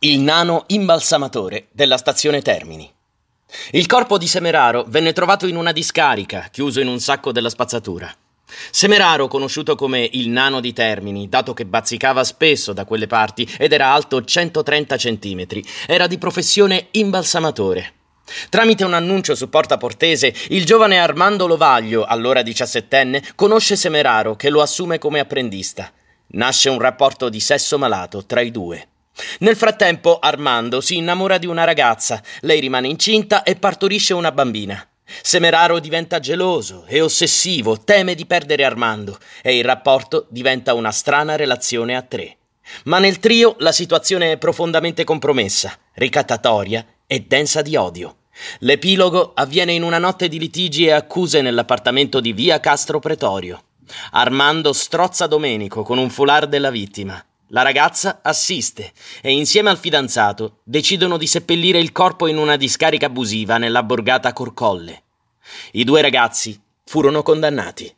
Il nano imbalsamatore della stazione Termini. Il corpo di Semeraro venne trovato in una discarica, chiuso in un sacco della spazzatura. Semeraro, conosciuto come il nano di Termini, dato che bazzicava spesso da quelle parti ed era alto 130 centimetri, era di professione imbalsamatore. Tramite un annuncio su Porta Portese, il giovane Armando Lovaglio, allora diciassettenne, conosce Semeraro che lo assume come apprendista. Nasce un rapporto di sesso malato tra i due. Nel frattempo Armando si innamora di una ragazza, lei rimane incinta e partorisce una bambina. Semeraro diventa geloso e ossessivo, teme di perdere Armando e il rapporto diventa una strana relazione a tre. Ma nel trio la situazione è profondamente compromessa, ricattatoria e densa di odio. L'epilogo avviene in una notte di litigi e accuse nell'appartamento di via Castro Pretorio. Armando strozza Domenico con un foulard della vittima. La ragazza assiste e insieme al fidanzato decidono di seppellire il corpo in una discarica abusiva nella borgata Corcolle. I due ragazzi furono condannati.